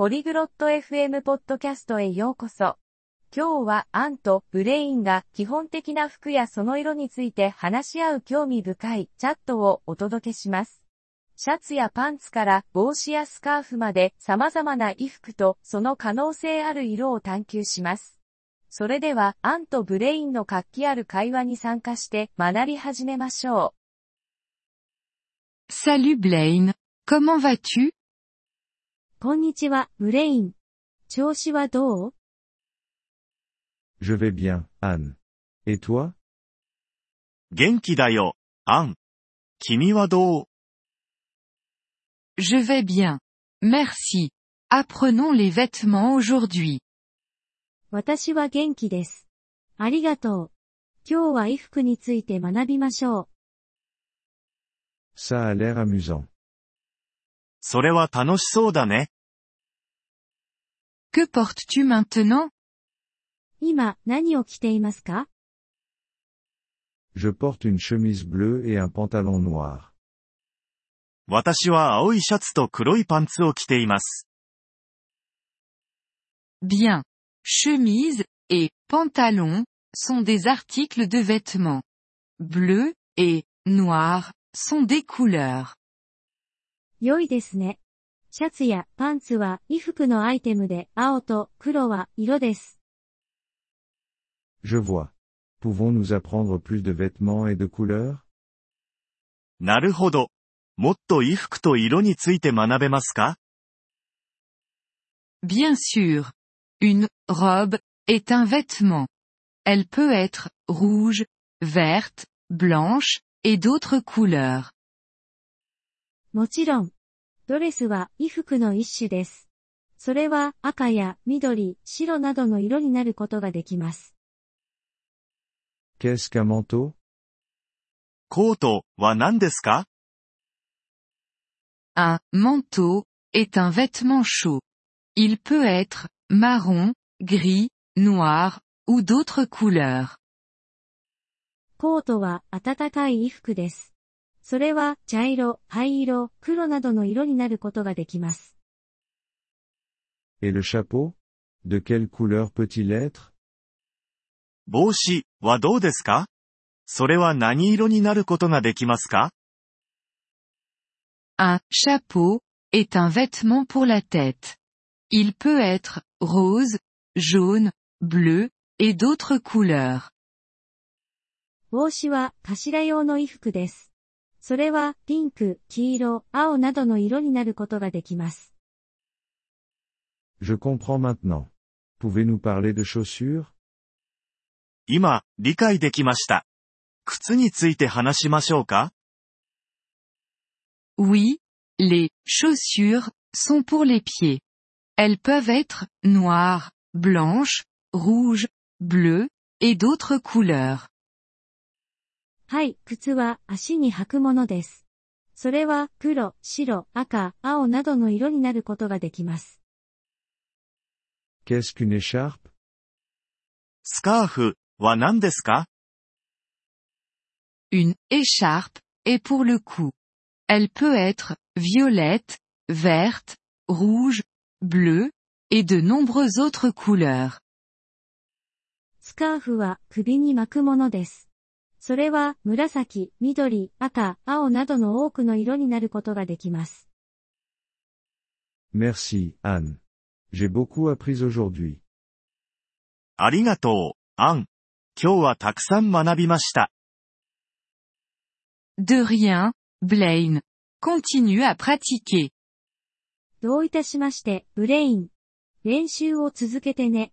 ポリグロット FM ポッドキャストへようこそ。今日はアンとブレインが基本的な服やその色について話し合う興味深いチャットをお届けします。シャツやパンツから帽子やスカーフまで様々な衣服とその可能性ある色を探求します。それでは、アンとブレインの活気ある会話に参加して学び始めましょう。Salut Blaine, comment vas-tu? こんにちは、ブレイン。調子はどう Je vais bien, Anne. Et toi? 元気だよ、アン。君はどう Je vais bien. Merci. Apprenons les vêtements aujourd'hui. 私は元気です。ありがとう。今日は衣服について学びましょう。Ça a l'air amusant. それは楽しそうだね。Que portes-tu maintenant? 今、何を着ていますか Je porte une chemise bleue et un pantalon noir. 私は青いシャツと黒いパンツを着ています。Bien. Chemise et pantalon sont des articles de vêtements. Bleu et noir sont des couleurs. 良いですね。シャツやパンツは衣服のアイテムで青と黒は色です。Je vois. Pouvons-nous apprendre plus de vêtements et de couleurs? なるほど。もっと衣服と色について学べますか Bien sûr. Une robe est un vêtement. Elle peut être rouge, verte, blanche, et d'autres couleurs. もちろん。ドレスは衣服の一種です。それは赤や緑、白などの色になることができます。Qu'est-ce qu'un manteau? コートは何ですか Un manteau est un vêtement chaud. Il peut être marron, gris, noir, ou d'autres couleurs. コートは暖かい衣服です。それは茶色、灰色、黒などの色になることができます。Et le chapeau? De quelle couleur peut-il être? 帽子はどうですかそれは何色になることができますか Un chapeau est un vêtement pour la tête. Il peut être rose, jaune, bleu, et d'autres couleurs. 帽子は頭用の衣服です。それはピンク、黄色、青などの色になることができます。Je comprends maintenant. Pouvez-nous parler de chaussures? 今、理解できました。靴について話しましょうか Oui, les chaussures sont pour les pieds. Elles peuvent être noires, blanches, rouges, bleues, et d'autres couleurs. はい、靴は足に履くものです。それは黒、白、赤、青などの色になることができます。Qu'est-ce qu'une écharpe? スカーフは何ですか Une écharpe est pour le cou. Elle peut être violette, verte, rouge, bleue, et de nombreuses autres couleurs. スカーフは首に巻くものです。それは紫、緑、赤、青などの多くの色になることができます。Merci, Anne. J'ai beaucoup appris aujourd'hui. ありがとう、アン。今日はたくさん学びました。De rien, Blaine. Continue à pratiquer. どういたしまして、ブレイン。練習を続けてね。